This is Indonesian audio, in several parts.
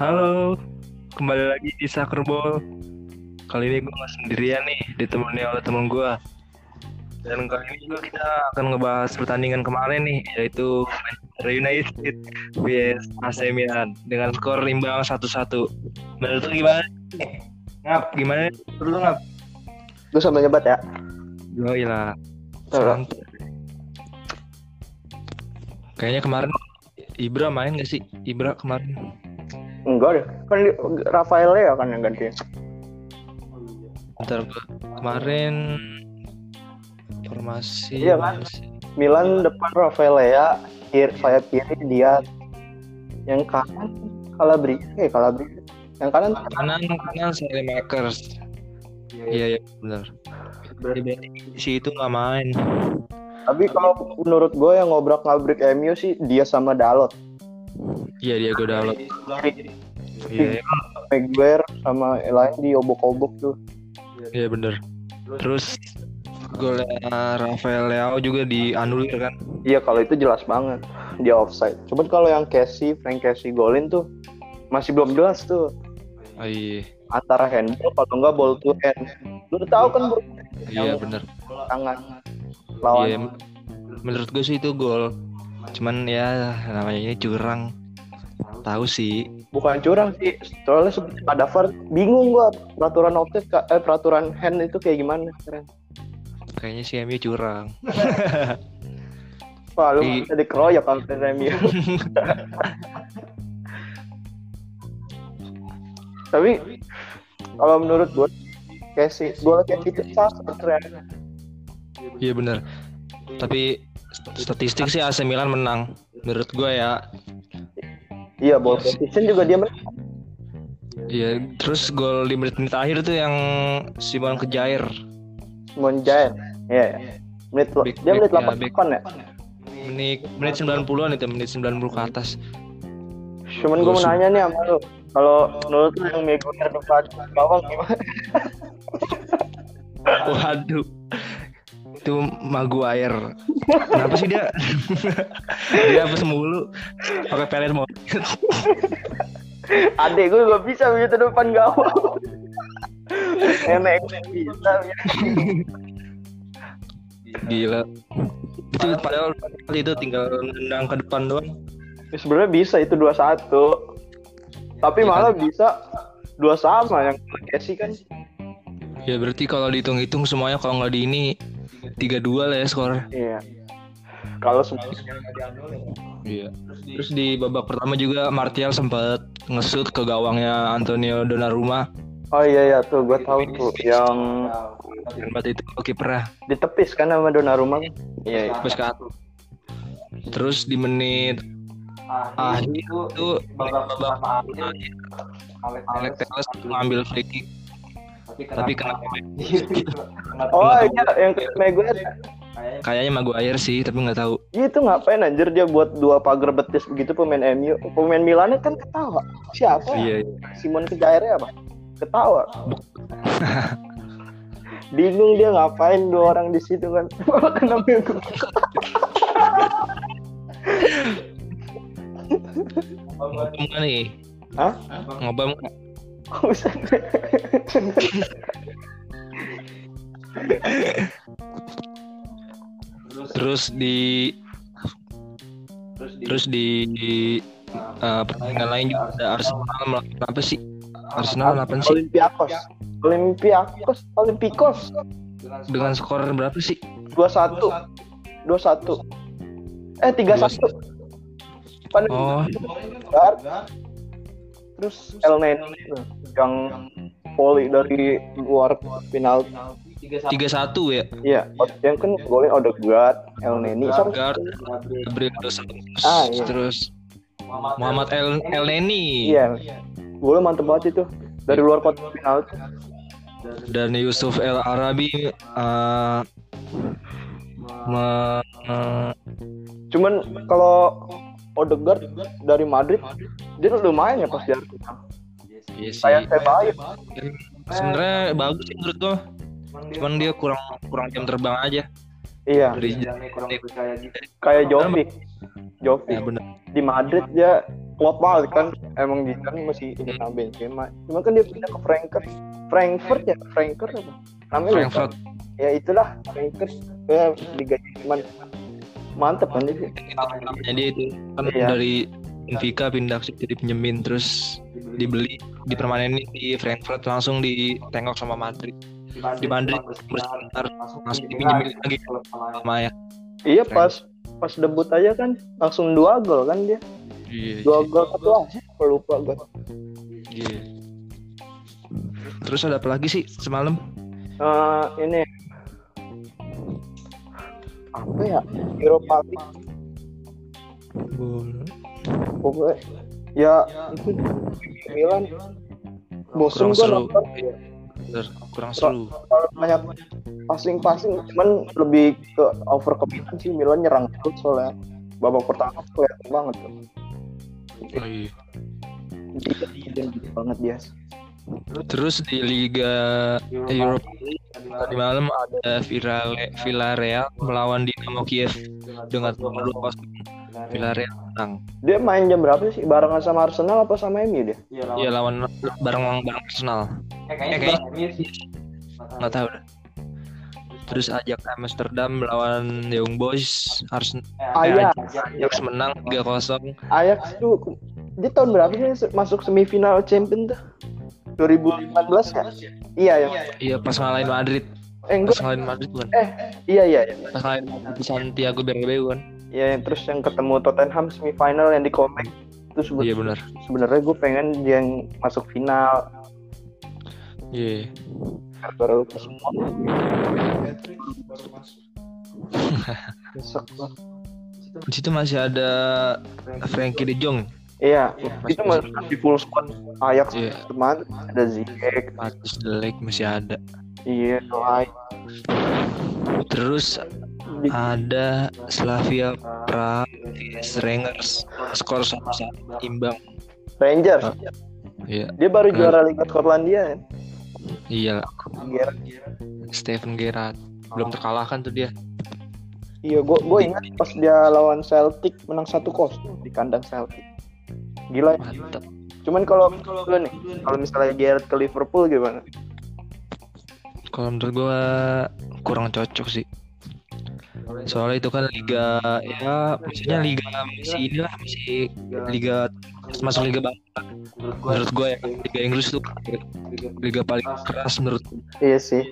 Halo, kembali lagi di Sakerbol. Kali ini gue nggak sendirian nih, ditemani oleh temen gue. Dan kali ini juga kita akan ngebahas pertandingan kemarin nih, yaitu Manchester United vs AC Milan dengan skor imbang 1-1. Menurut lu gimana? Ngap, gimana? Menurut lu ngap? Gue sambil nyebat ya. Yoi lah. Kayaknya kemarin Ibra main gak sih? Ibra kemarin. Enggak deh. Kan di- Rafael ya kan yang ganti. Bentar kemarin formasi Iya kan? Milan depan Rafael ya, kiri sayap kiri dia yang kanan Calabria, eh Calabria. Yang kanan kanan kanan Makers. Iya iya benar. Jadi berarti si itu nggak main. tapi kalau menurut gue yang ngobrak ngabrik MU sih dia sama Dalot. Iya dia gue download. Iya iya, Maguire sama lain di obok-obok tuh. iya bener. Terus golnya Rafael Leao juga dianulir kan? Iya kalau itu jelas banget dia offside. Cuman kalau yang Casey, Frank Casey golin tuh masih belum jelas tuh Oh, iya antara handball kalau enggak ball to hand. Lu udah tahu kan bro, iya bener. tangan lawan Iya menurut gue sih itu gol. Cuman ya namanya ini curang. Tahu sih. bukan curang sih soalnya se- ada VAR bingung gua peraturan offset eh peraturan hand itu kayak gimana keren Kayaknya si MU curang. wah lu Di- kalau dari MU tapi kalau menurut gua Casey gol Casey itu sasar keren Iya bener. Tapi statistik sih AC Milan menang. Menurut gue ya. Iya ball position juga dia menang Iya. Terus gol di menit-menit akhir tuh yang Simon Kejair. Monjain iya ya. menit Big- dia menit big- ya, 88 ya Menit menit 90-an itu, menit 90 ke atas. cuman gua mau nanya nih sama lu kalau menurut lu yang Maguire depan gawang gimana Waduh. Itu Maguire. Kenapa sih dia? dia apa mulu? Pakai pelet mau. Adek gue gak bisa begitu depan gawang. Nenek gue bisa. Gila. Itu padahal itu tinggal nendang ke depan doang. Ya, Sebenarnya bisa itu 21. Tapi Iya malah bisa dua sama yang Casey kan. Ya berarti kalau dihitung-hitung semuanya kalau nggak di ini 3-2 lah ya skor. Iya. Kalau semua Iya. Terus di babak pertama juga Martial sempat ngesut ke gawangnya Antonio Donnarumma. Oh iya ya tuh gue tahu tuh yang buat itu kipernya ditepis kan sama Donnarumma. kan? Iya. iya. Terus ke atas. Terus di menit akhir itu babak akhir Alex Telles ngambil free kick. Tapi kenapa? Oh iya yang ke Maguire. Kayaknya Maguire sih, tapi nggak tahu. Iya itu ngapain anjir dia buat dua pagar betis begitu pemain MU. Pemain Milan kan ketawa. Siapa? Iya. Simon Kejairnya apa? Ketawa. Bingung dia ngapain dua orang di situ kan. Kenapa? Ngobam nih? Hah? Ngobam Terus di terus di, di eh, pertandingan lain juga ada Arsenal melakukan apa sih? Arsenal apa sih? Olympiakos. Olympiakos, Olympikos. Dengan skor berapa sih? 21. 21. Eh 31. Pan Oh, Terus El yang volley dari luar final. 3-1 ya. Iya, yang kan golnya Odegaard, El Neni sama Guard, Gabriel Dos Santos, Ah, iya. terus Muhammad El El Neni Iya. Golnya mantep banget itu. Dari luar kotak final. dan Yusuf El Arabi eh, me- eh, Cuman kalau Odegaard dari Madrid dia lumayan ya pas di Arsenal. Iya sih. Kayak Sebaik. Sebenarnya bagus sih menurut gua. Cuman dia kurang kurang jam terbang aja. Iya, Dari kayak Jovic. Jovic ya bener. di Madrid dia klop banget kan emang dia kan masih Zidane sama Benzema cuma kan dia pindah ke Frankfurt Frankfurt ya Frankfurt apa namanya lupa. Frankfurt ya itulah Frankfurt ya Liga Jerman mantep kan dia namanya dia itu kan Iya. dari Benfica pindah ke jadi pinjemin terus dibeli dipermanenin di Frankfurt langsung ditengok sama Madrid. Di Madrid bersebentar langsung dipinjemin lagi sama ya iya pas pas debut aja kan langsung dua gol kan dia. Iya dua gol satu asis lupa gue iya. terus ada apa lagi sih semalam? Eh, ini apa ya Europa League pokoknya ya itu Milan. Bosen gue seru. nonton. Iya, bener, kurang seru. banyak passing-passing. Cuman lebih ke over ke Milan sih Milan nyerang terus soalnya. Babak pertama kelihatan banget tuh. Oh, iya. banget dia Terus di Liga Eropa tadi malam ada Villarreal, melawan Dinamo Kiev dengan skor 2-0. Villarreal menang. dia main jam berapa sih barengan sama Arsenal apa sama MU dia Iya lawan bareng bareng Arsenal. Eh kayaknya nggak tahu dah. Terus Ajax Amsterdam melawan Young Boys Arsenal Ajax Ajax menang 3-0. Ajax tuh dia tahun berapa sih masuk semifinal champion tuh 2019 kan iya ya Iya pas ngalahin Madrid. eh Pas enggak ngalahin Madrid bukan? eh iya iya iya Pas ngalahin Madrid di Santiago Bernabeu kan? Ya yang terus yang ketemu Tottenham semifinal yang di comeback itu sebe- Iya benar. sebenarnya gue pengen dia yang masuk final Iya. baru lupa semua banget. Di situ masih ada Frankie De Jong. iya itu masih di full squad Ajax Iya. teman ada Ziyech Matis Delek masih ada. iya Lai Terus ada Slavia Praha Rangers skor sama imbang. Rangers Iya, dia baru Keren. juara Liga Skotlandia kan iya Gerrard. Stephen Gerrard belum terkalahkan tuh dia. Iya, gue gue ingat pas dia lawan Celtic menang satu kos di kandang Celtic. Gila. ya. Mantap. Cuman kalau lu nih, kalau misalnya Gerrard ke Liverpool gimana? Kalau menurut gua kurang cocok sih. Soalnya itu kan liga ya maksudnya liga masih inilah masih liga masuk liga bangsa. Menurut gua ya liga Inggris tuh liga paling keras menurut Iya sih.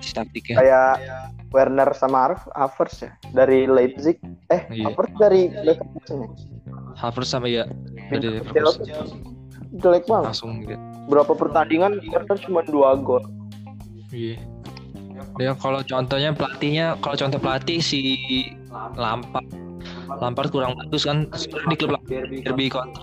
si taktiknya. Kayak Werner sama Arf Havertz ya dari Leipzig. Eh, Iya. Havertz dari Leverkusen ya? Havertz sama ya dari Leverkusen Chelsea. Jelek banget. langsung gitu. Berapa pertandingan Werner cuma dua gol. Iya. Ya kalau contohnya pelatihnya, kalau contoh pelatih si Lampard, Lampard kurang bagus kan sebenarnya di klub derby county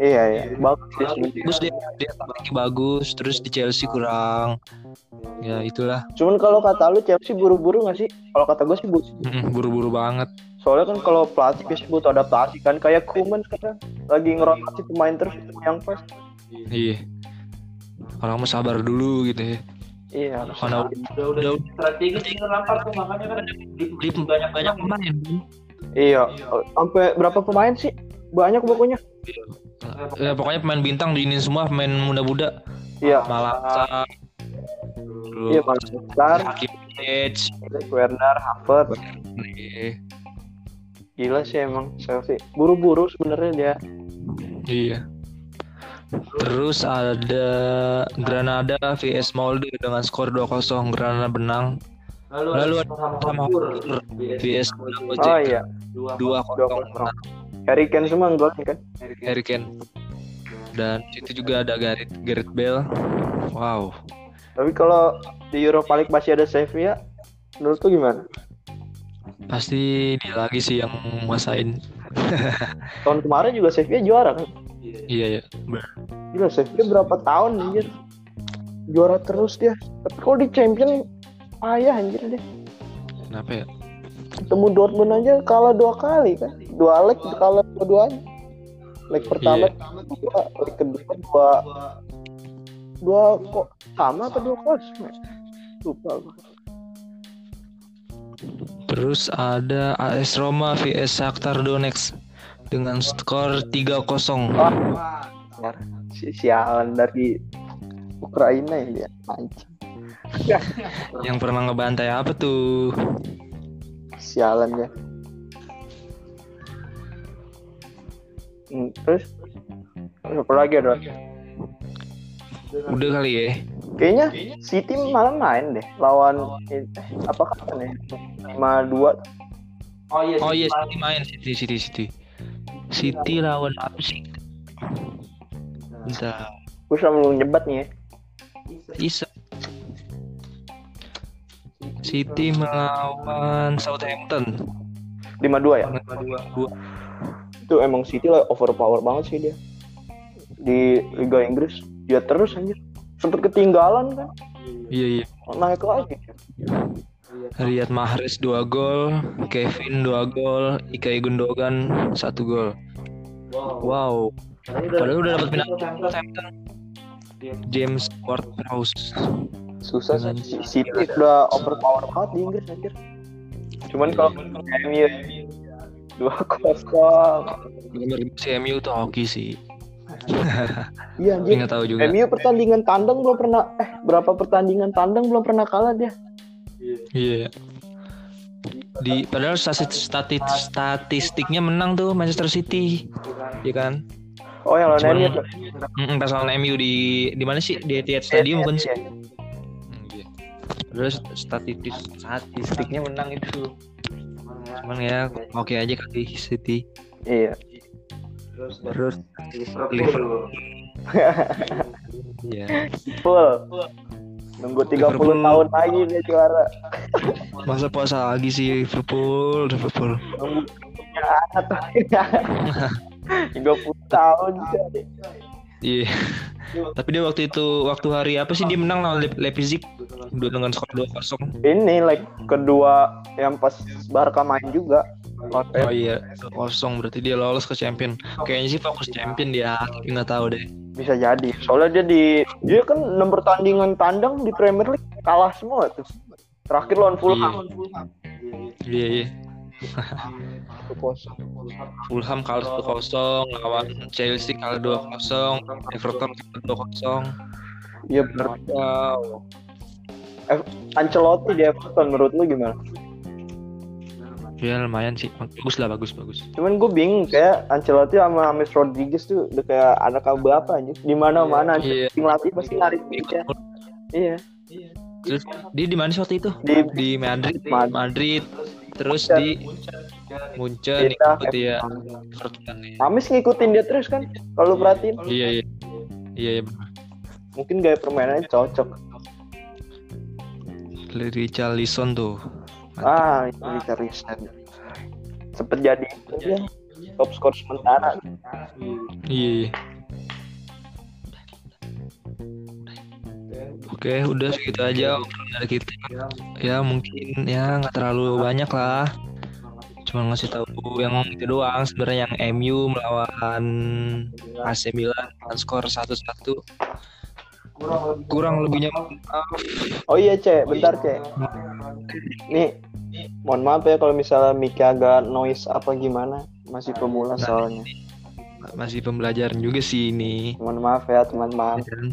Iya, iya. Bagus bagus dia dia taktiknya bagus terus di Chelsea kurang ya itulah Cuman kalau kata lu Chelsea buru-buru gak sih? Kalau kata gue sih buru. Mm, buru-buru banget Soalnya kan kalau pelatih biasanya butuh adaptasi kan kayak Koeman sekarang lagi ngerotasi pemain terus yang pas. iya orang mau sabar dulu gitu ya Iya, karena udah udah udah strategi sih Lampard tuh makanya kan beli banyak banyak pemain Iya, sampai berapa pemain sih? Banyak pokoknya. ya pokoknya pemain bintang diinin semua pemain muda-muda Iya. Malasa Iya, Besar, Hakim Ziyech Werner, Havertz. Iya. Gila sih emang Chelsea. Buru-buru sebenarnya dia. Iya. Terus ada Granada vs Molde dengan skor 2-0 Granada menang. Lalu ada sama vs Oh Gojek iya, 2-0 2-0. menang Harry Kane semua golnya kan. Harry Kane. Dan situ juga ada Gareth Gareth Bale. Wow. Tapi kalau di Europa League masih ada Sevilla, menurut lu gimana? Pasti dia lagi sih yang nguasain. Tahun kemarin juga Sevilla juara kan? Iya ya. Gila Sevilla berapa tahun anjir? Juara terus dia. Tapi kalau di Champion payah anjir dia. Kenapa ya? Ketemu Dortmund aja kalah dua kali kan? Dua leg kalah dua-duanya. Leg pertama dua, leg kedua dua dua kok sama apa dua kosong ya? Lupa gua. Terus ada AS Roma vs Shakhtar Donetsk. Dengan skor 3-0. Wah, si sialan dari Ukraina ini ya anjing Yang pernah ngebantai apa tuh? sialan ya Hmm, terus apa lagi ada Udah kali ya. kayaknya City malah main deh lawan eh, apa kapan ya lima dua Oh iya. Oh iya, City main City City City. City lawan sih? Bentar. gue selalu nyebat nih ya Bisa. City melawan Southampton. lima dua ya Dua. itu emang City lah overpower banget sih dia di Liga Inggris dia terus anjir sempet ketinggalan kan Iya iya. naik lagi Riyad Mahrez 2 gol, Kevin 2 gol, Ilkay Gundogan 1 gol. Wow. Padahal udah dapat penalti Southampton. James Ward-Prowse. susah Dengan sih City udah overpower banget di Inggris anjir cuman kalau MU dua kosong Nomor si MU tuh hoki sih. iya anjir Nggak tahu juga. MU pertandingan tandang belum pernah eh berapa pertandingan tandang belum pernah kalah dia Iya. Di padahal statistik, statistik statistiknya menang tuh Manchester City. Iya kan? oh yang lawan MU Mm, pas lawan MU di di mana sih? Di Etihad Stadium bukan sih? Iya, Hmm, iya. Padahal statistik statistiknya menang itu. Cuman ya oke aja kali City. iya Terus Liverpool. Iya. full nunggu 30 Liverpool. tahun lagi dia juara Masa puasa lagi sih Liverpool, Liverpool. nunggu anak 30 tahun. Iya. Tapi dia waktu itu waktu hari apa sih dia menang lawan Lep- Leipzig dengan skor 2-0. ini like kedua yang pas Barca main juga Oh iya, 2-0 berarti dia lolos ke champion. Kayaknya sih fokus champion dia, tapi nggak tahu deh. Bisa jadi soalnya dia di dia kan enam pertandingan tandang di Premier League kalah semua tuh terakhir lawan Fulham Iya iya. Satu kosong. Fulham kalah 1-0, lawan Chelsea kalah 2-0, Everton kalah 2-0. iya bener Wow. Ancelotti di Everton menurut lu gimana Ya lumayan sih, bagus lah bagus bagus. cuman gue bingung kayak Ancelotti sama James Rodriguez tuh udah kayak anak abu apa aja di mana mana Iya. Ancelotti ngelatih pasti lari dia iya Terus dia di mana sih waktu itu? di Di Madrid, Madrid. Madrid. Terus Munchen. di Munchen Pindah ikut ya. Everton. Everton ya. Amis ngikutin dia terus kan kalau lu perhatiin Iya iya. Iya iya mungkin gaya permainannya cocok Richarlison tuh. Ah itu Richarlison sempet jadi ya, top skor sementara Iya. iya. Oke, udah segitu aja obrolan dari kita. Ya mungkin ya nggak terlalu banyak lah. Cuma ngasih tahu yang itu doang. Sebenarnya yang MU melawan AC Milan dengan skor 1-1. Kurang lebihnya maaf. oh iya cek bentar cek nih mohon maaf ya kalau misalnya mic agak noise apa gimana? Masih pemula soalnya. masih pembelajaran juga sih ini. mohon maaf ya teman-teman Dan,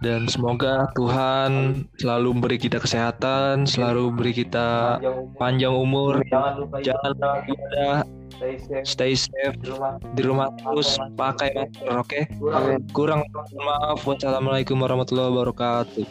dan semoga Tuhan selalu memberi kita kesehatan, selalu beri kita panjang umur, Jangan lupa jangan lupa ibadah, stay safe stay safe. di rumah. di rumah terus pakai masker oke? Kurang Amin. kurang maaf. Wassalamualaikum warahmatullahi wabarakatuh